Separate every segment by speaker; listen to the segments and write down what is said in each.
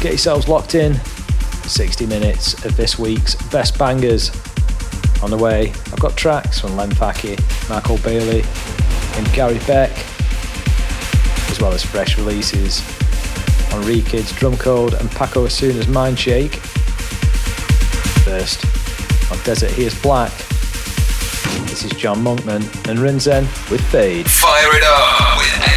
Speaker 1: Get yourselves locked in. 60 minutes of this week's best bangers. On the way, I've got tracks from Len Faki, Michael Bailey, and Gary Beck, as well as fresh releases on Rekids Drum Code and Paco Osuna's Mindshake. First, on Desert Here's Black, this is John Monkman and Rinzen with Fade.
Speaker 2: Fire it up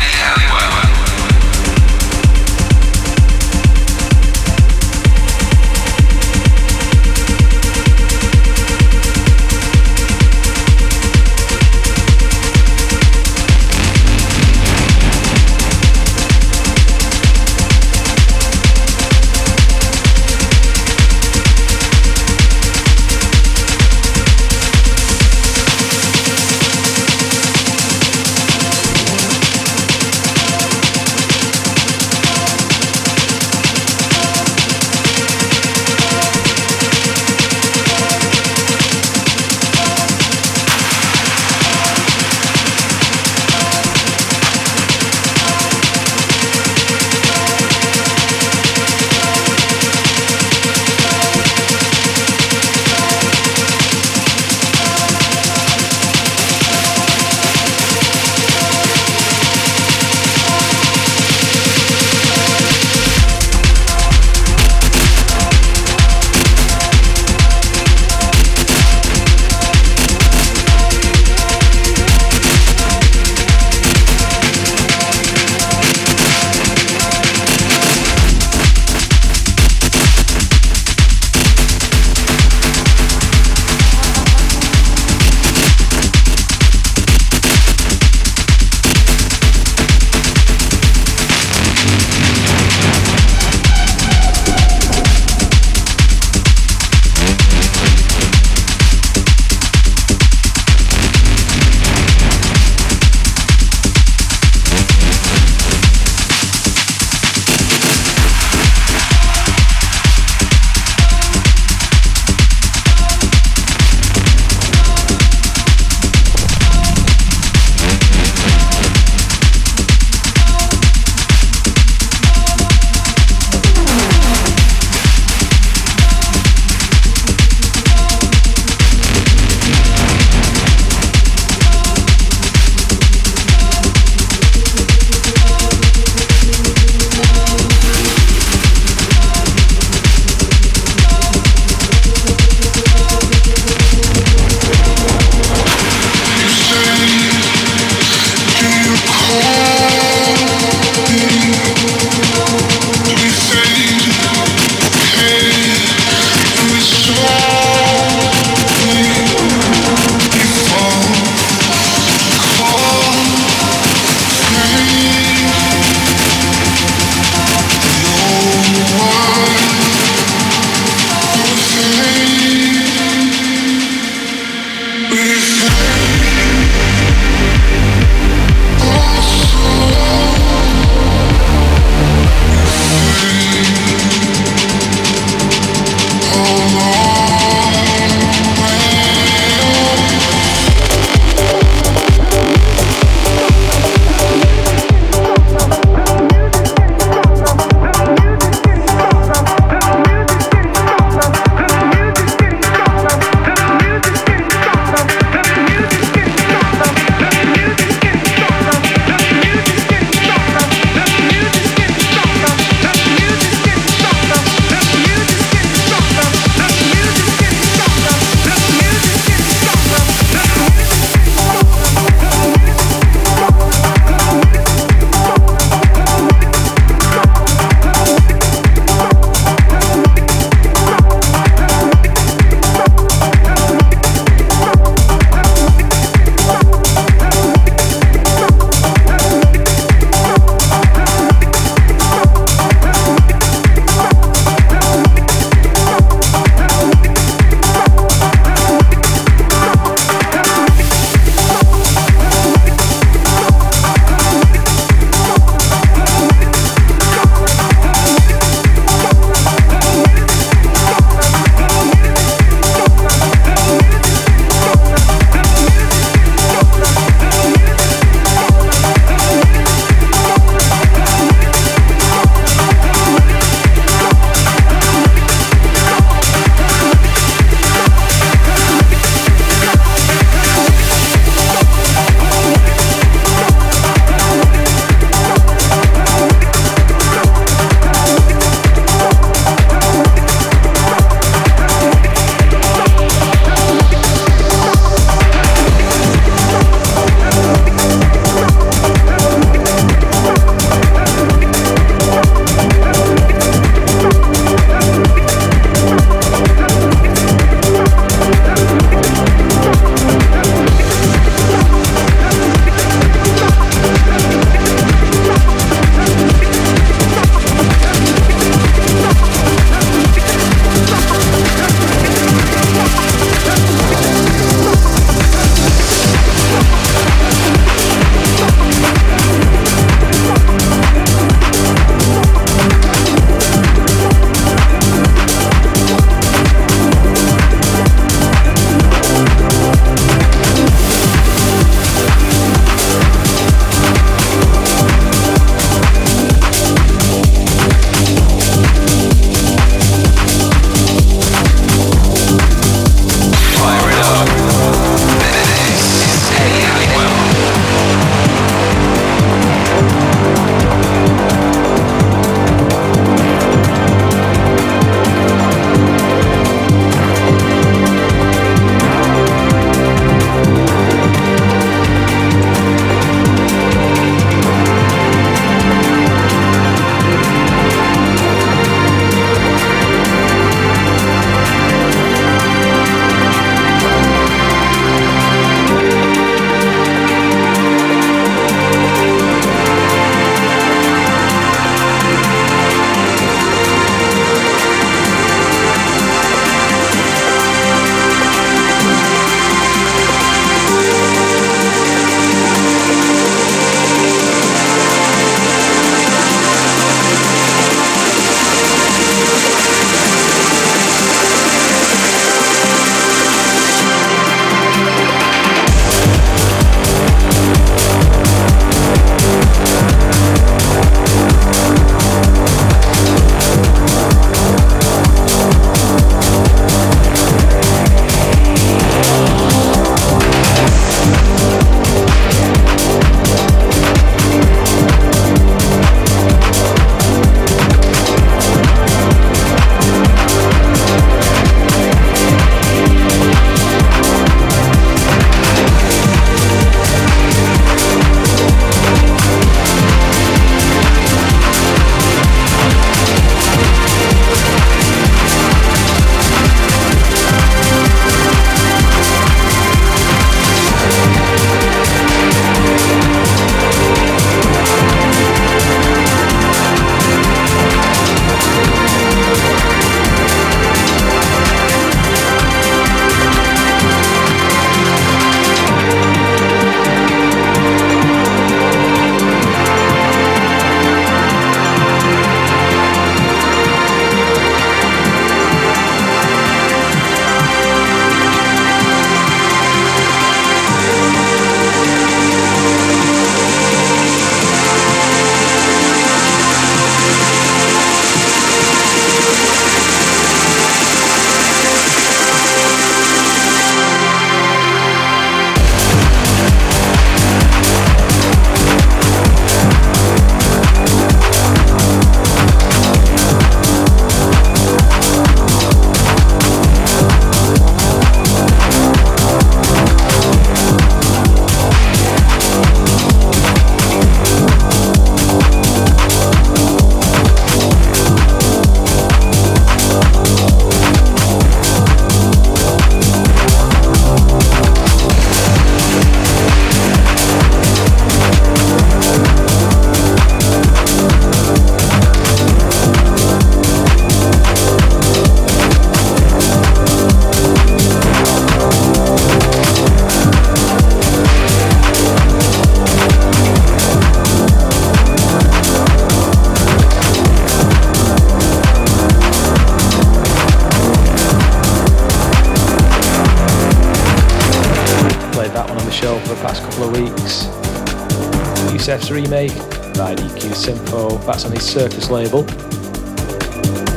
Speaker 1: by EQ Sympho. That's on his Circus label.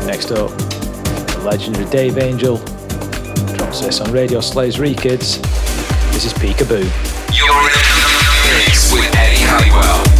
Speaker 1: Next up, the legendary Dave Angel drops this on Radio Slave's Rekids. This is Peekaboo.
Speaker 2: You're in with Eddie Halliwell.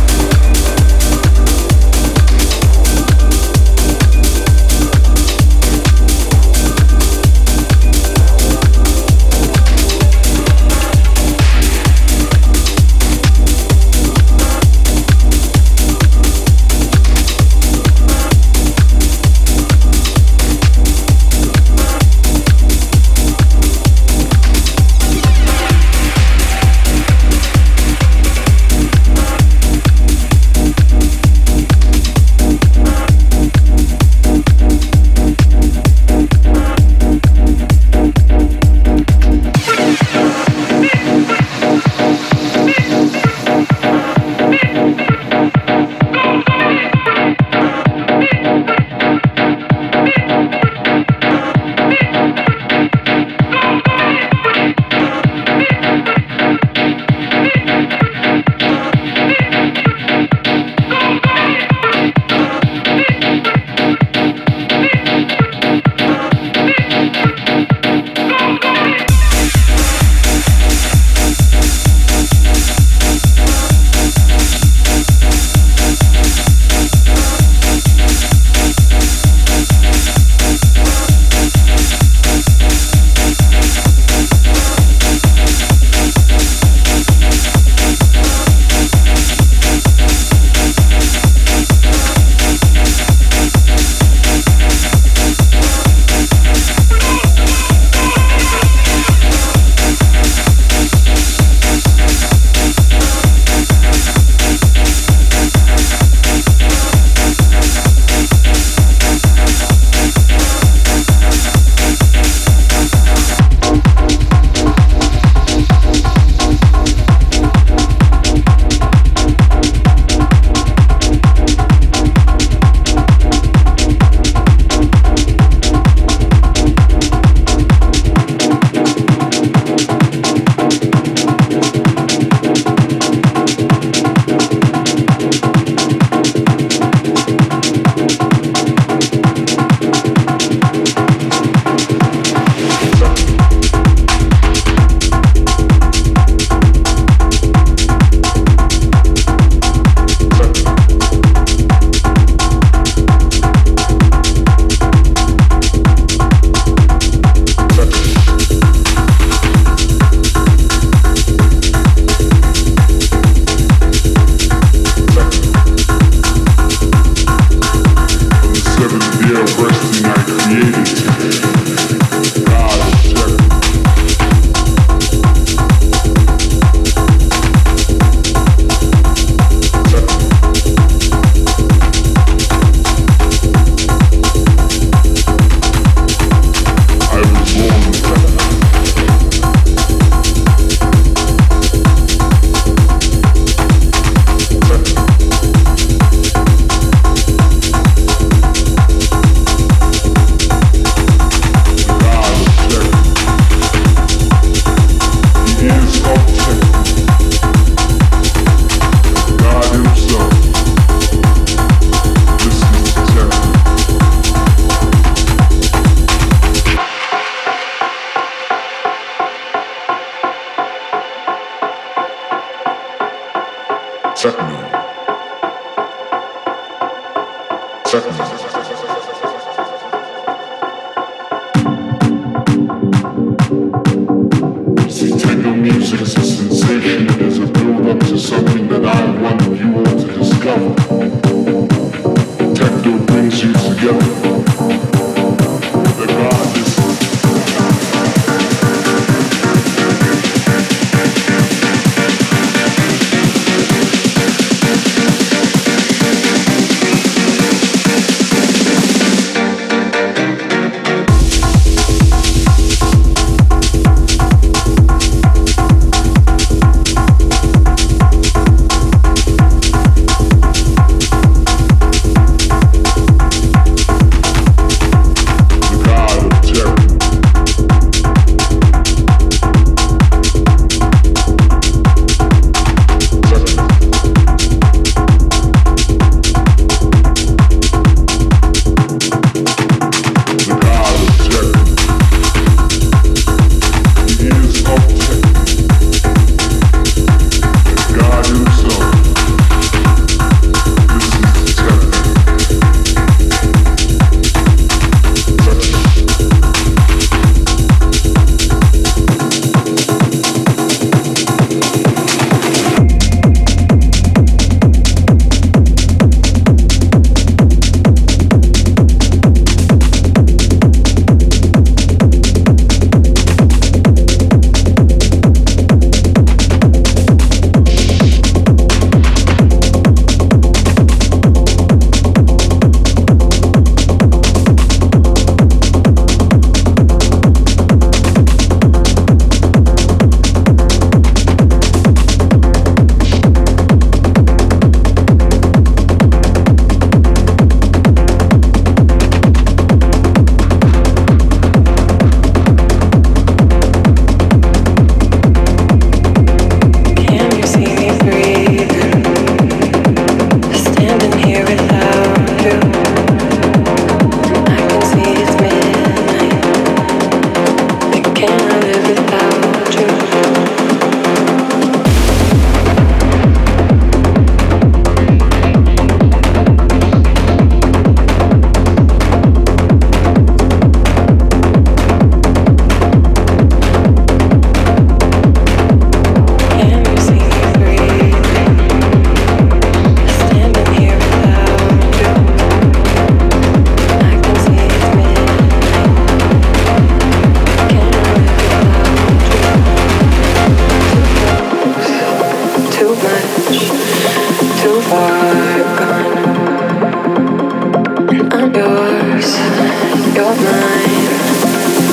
Speaker 2: You're mine,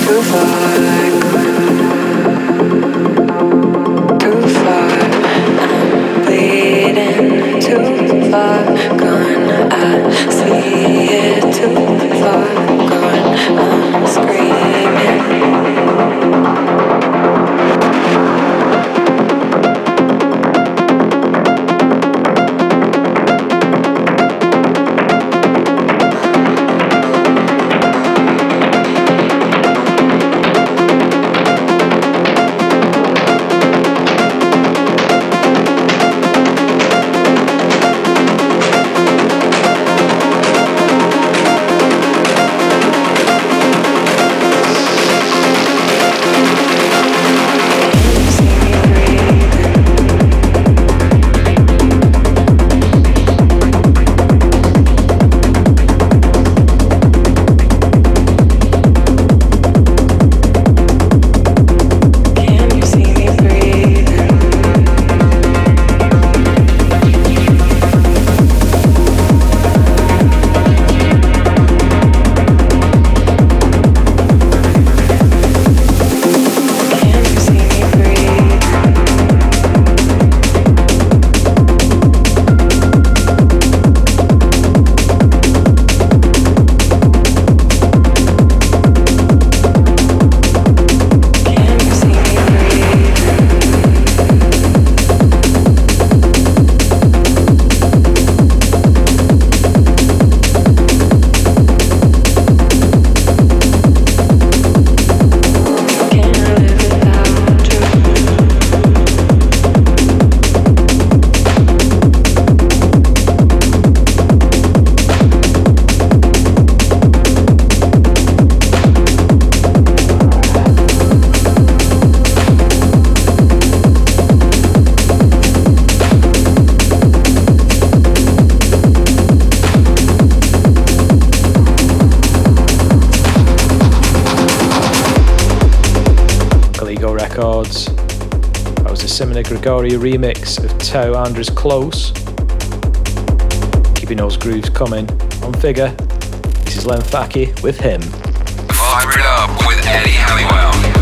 Speaker 2: too far.
Speaker 1: Simona Gregoria remix of Teo Andres Close. Keeping those grooves coming. On figure, this is Len Faki with him.
Speaker 3: Fire it up with Eddie Halliwell.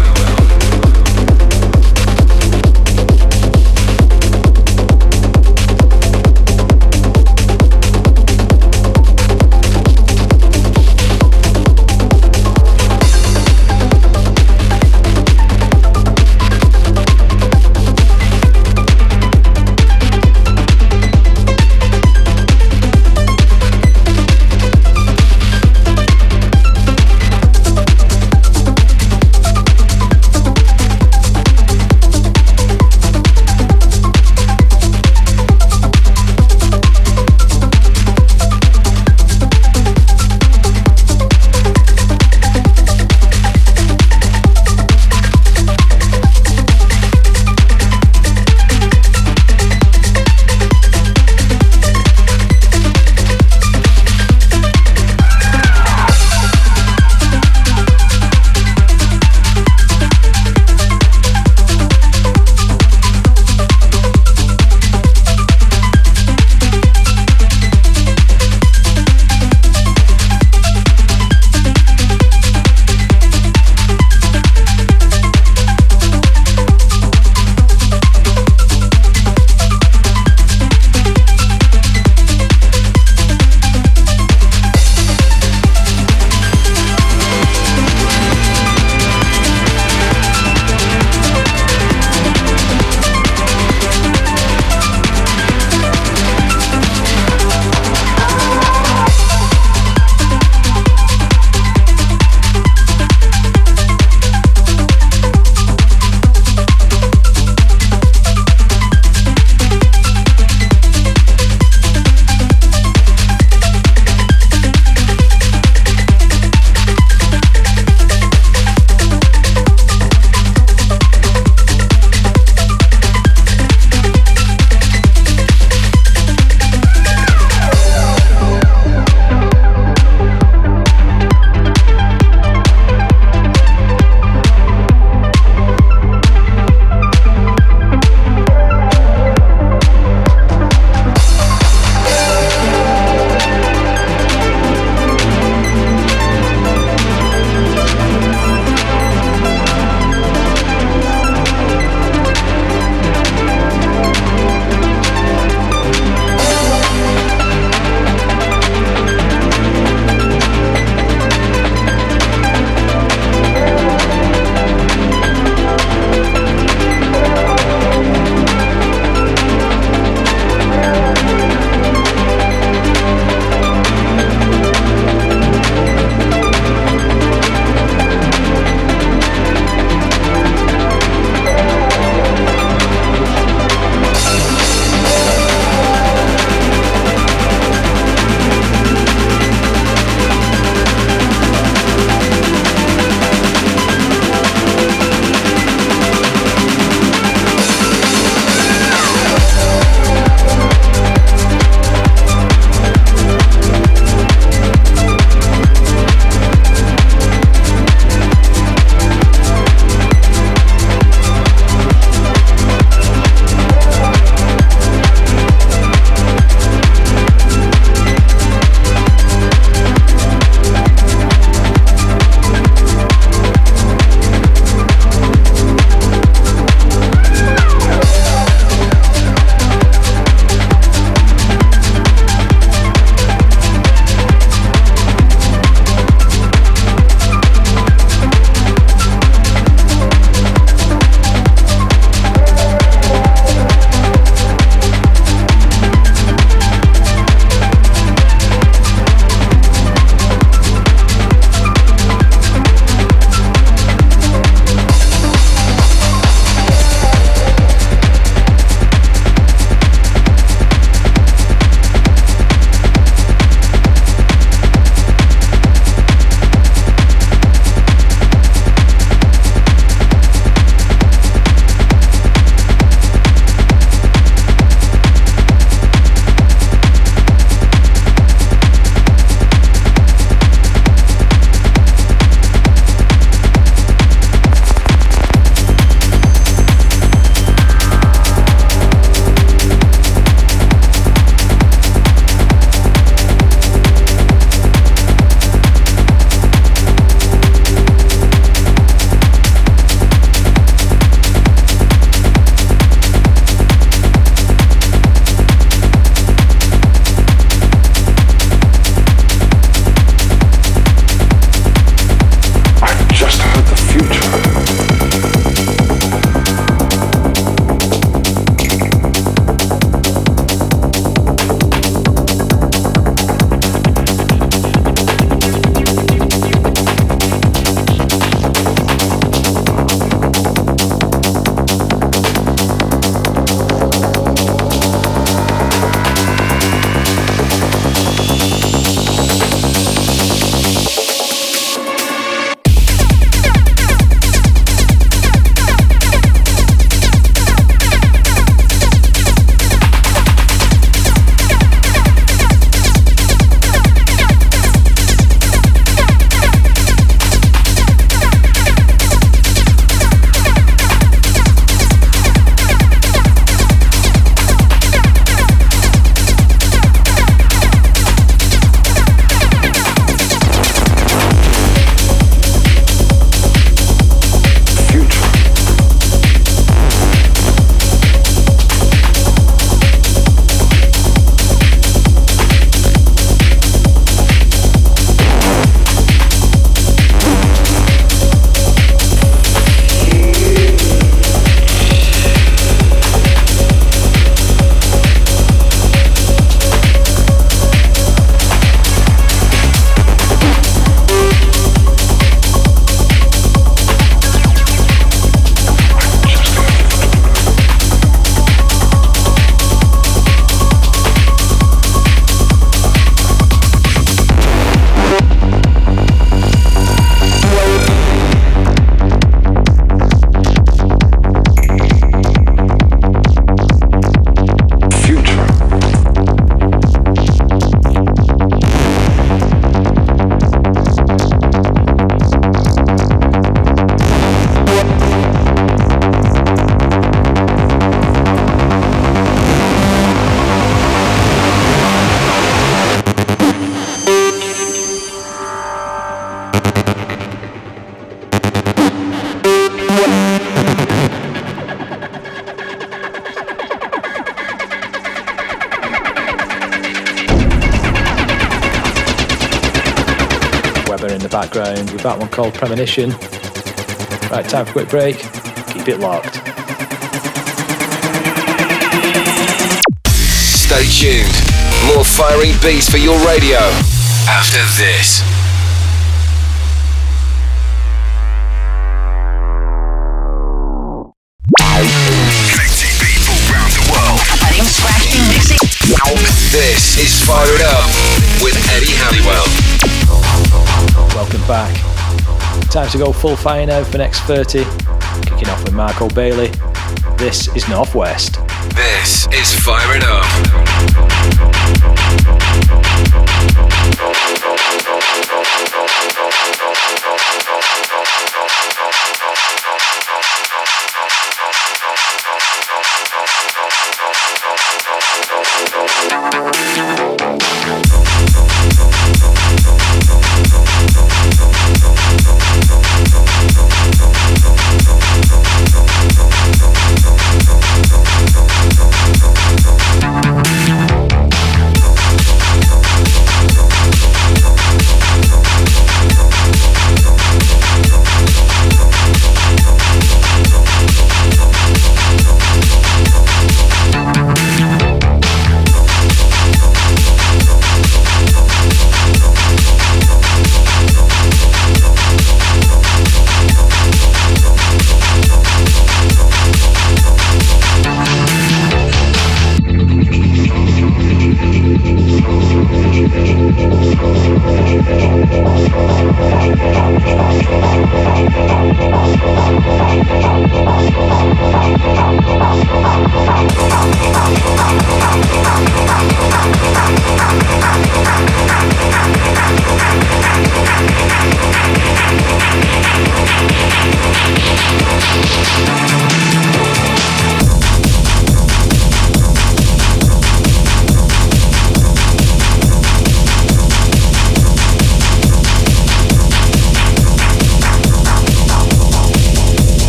Speaker 1: Called Premonition. Right, time for a quick break. Keep it locked.
Speaker 3: Stay tuned. More firing beats for your radio after this. This is Fire It Up with Eddie Halliwell.
Speaker 1: Welcome back. Time to go full fire now for next 30. Kicking off with Marco Bailey. This is Northwest.
Speaker 3: This is Fire It Up.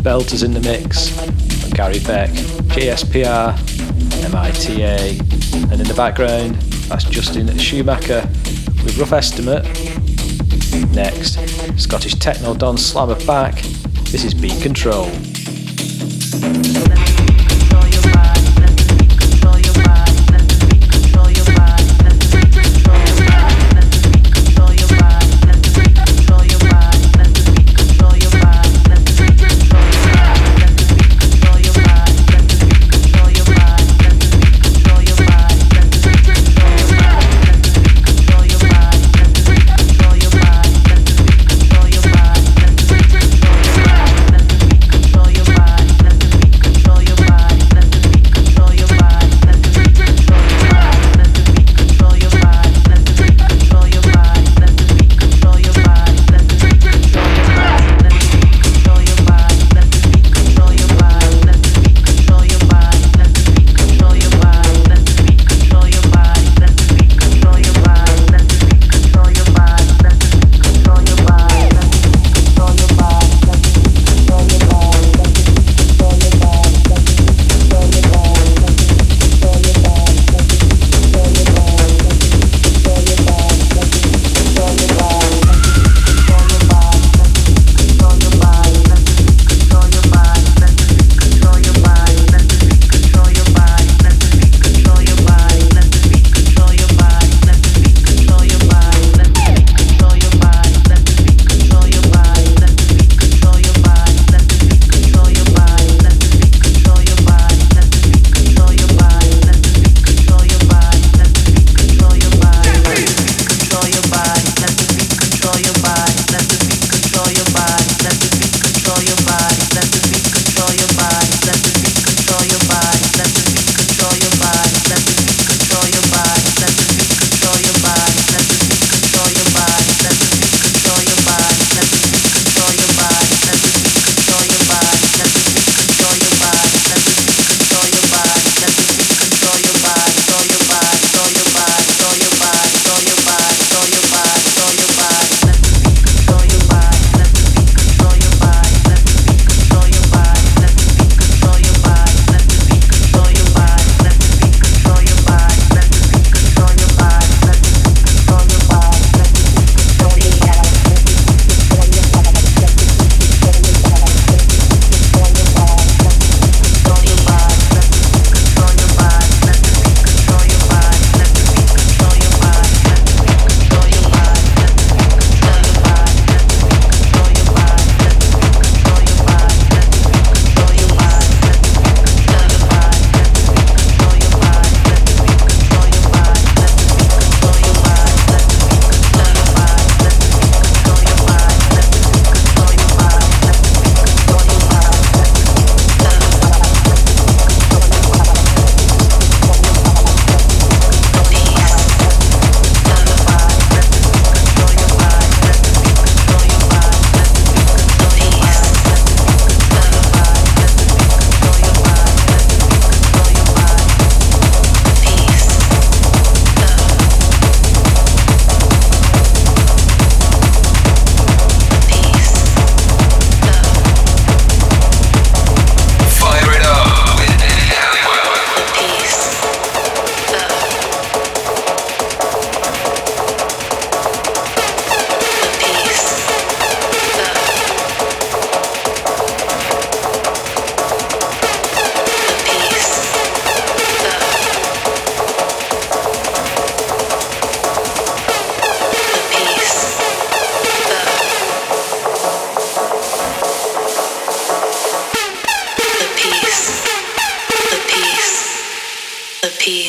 Speaker 1: belters in the mix from Gary Beck, JSPR, MITA, and in the background, that's Justin Schumacher with Rough Estimate. Next, Scottish techno don Slammer back. This is Beat Control.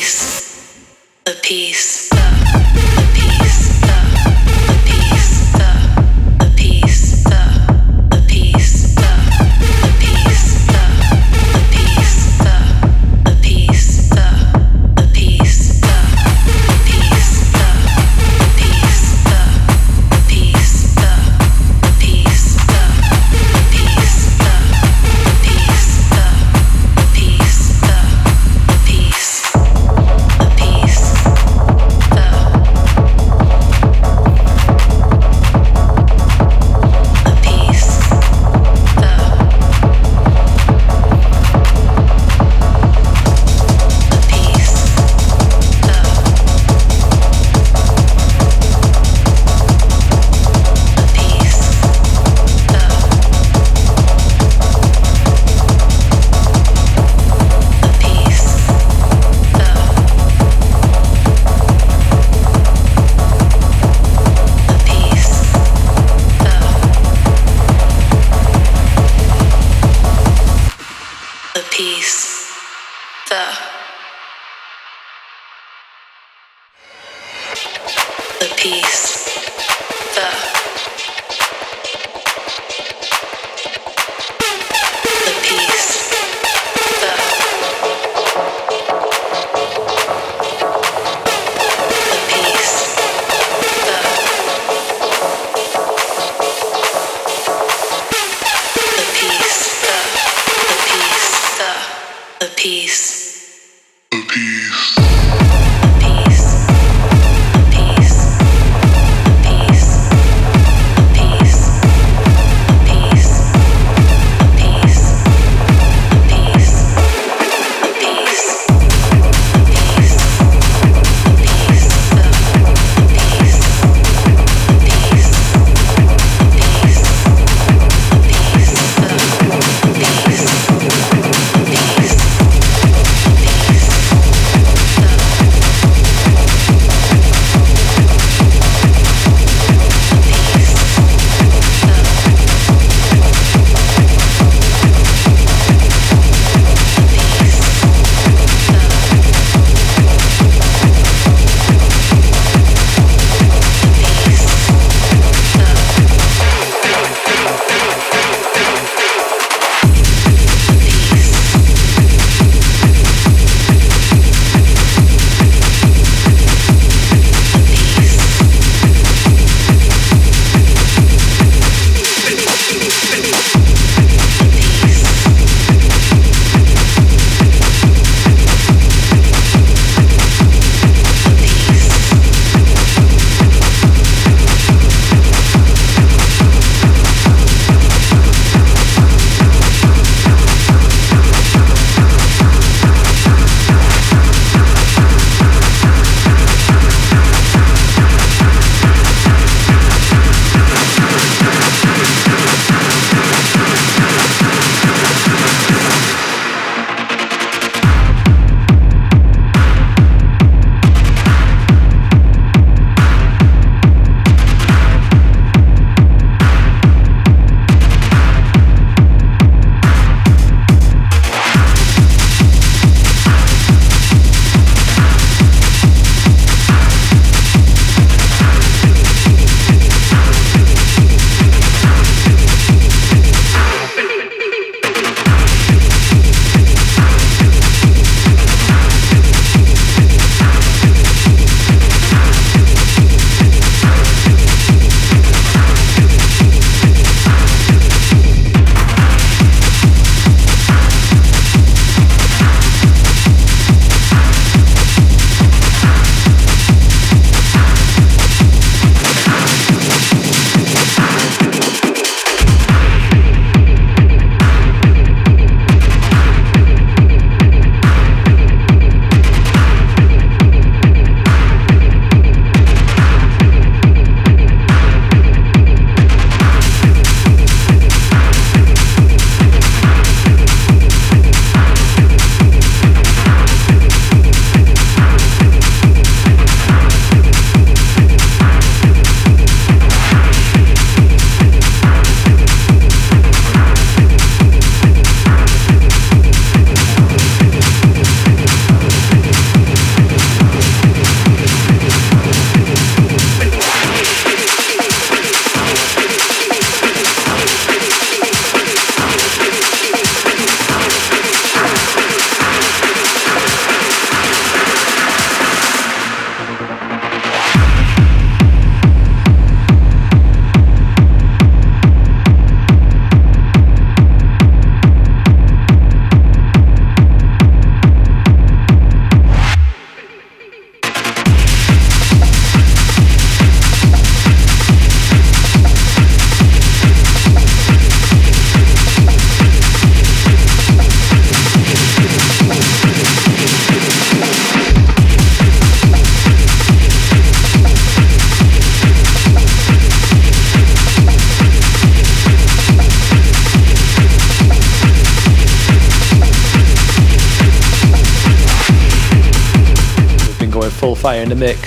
Speaker 1: peace, the peace.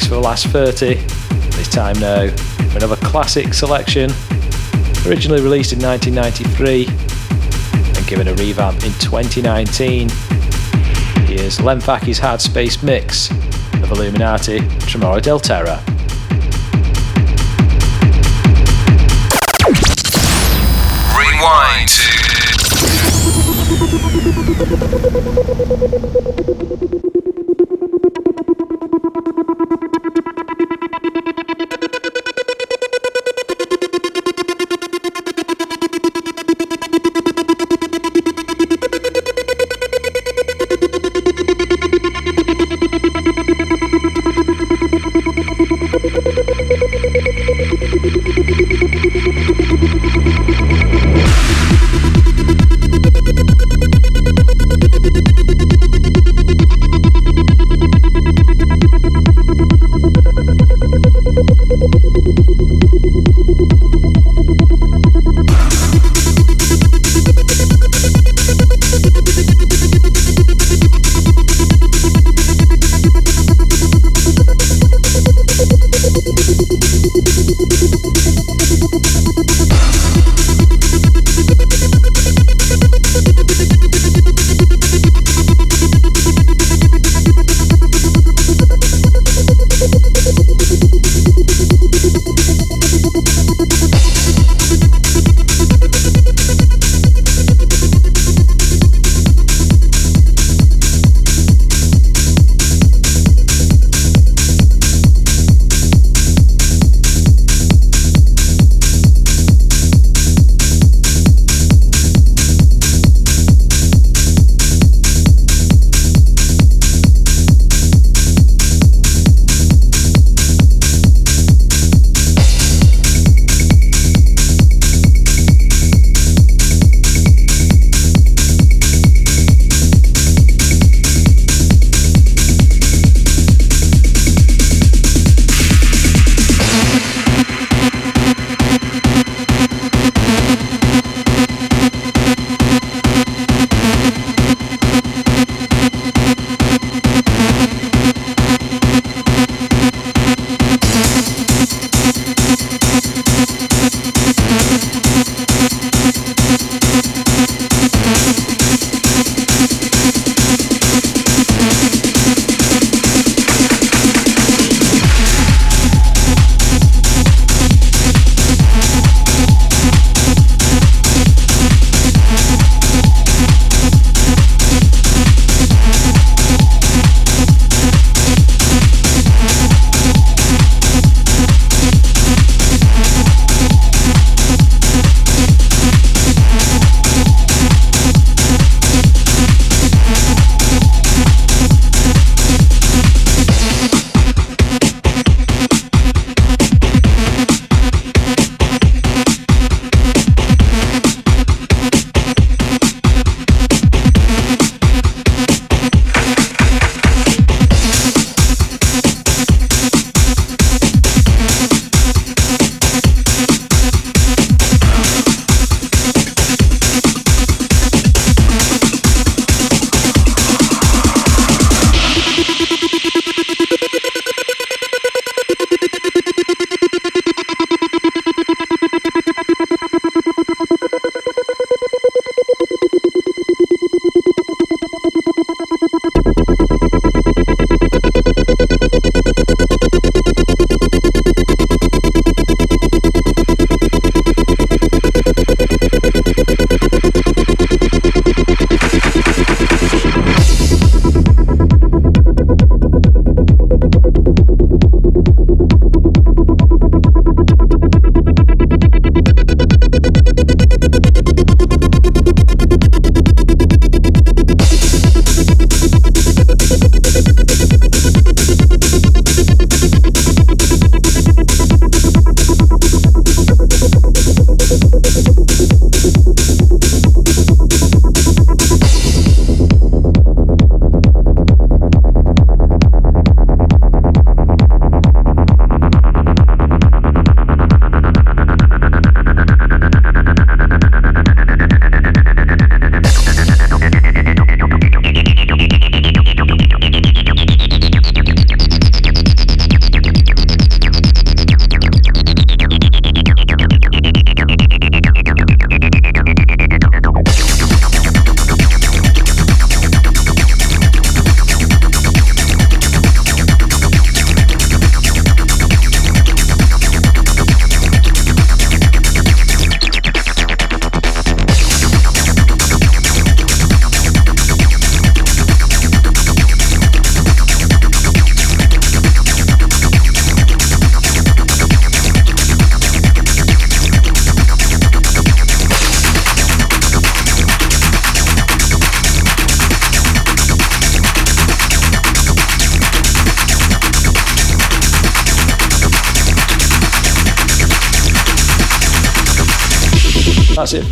Speaker 1: for the last 30. It's time now for another classic selection. Originally released in 1993 and given a revamp in 2019. Here's Len Faki's Hard Space Mix of Illuminati, Tremora del Terra.
Speaker 3: Rewind
Speaker 1: to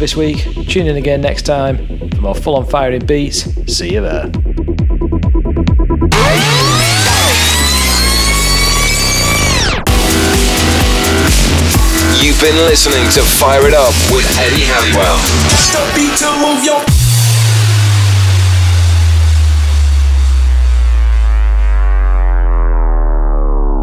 Speaker 1: this week. Tune in again next time for more full on firing beats. See you there.
Speaker 3: You've been listening to Fire It Up with Eddie Halliwell.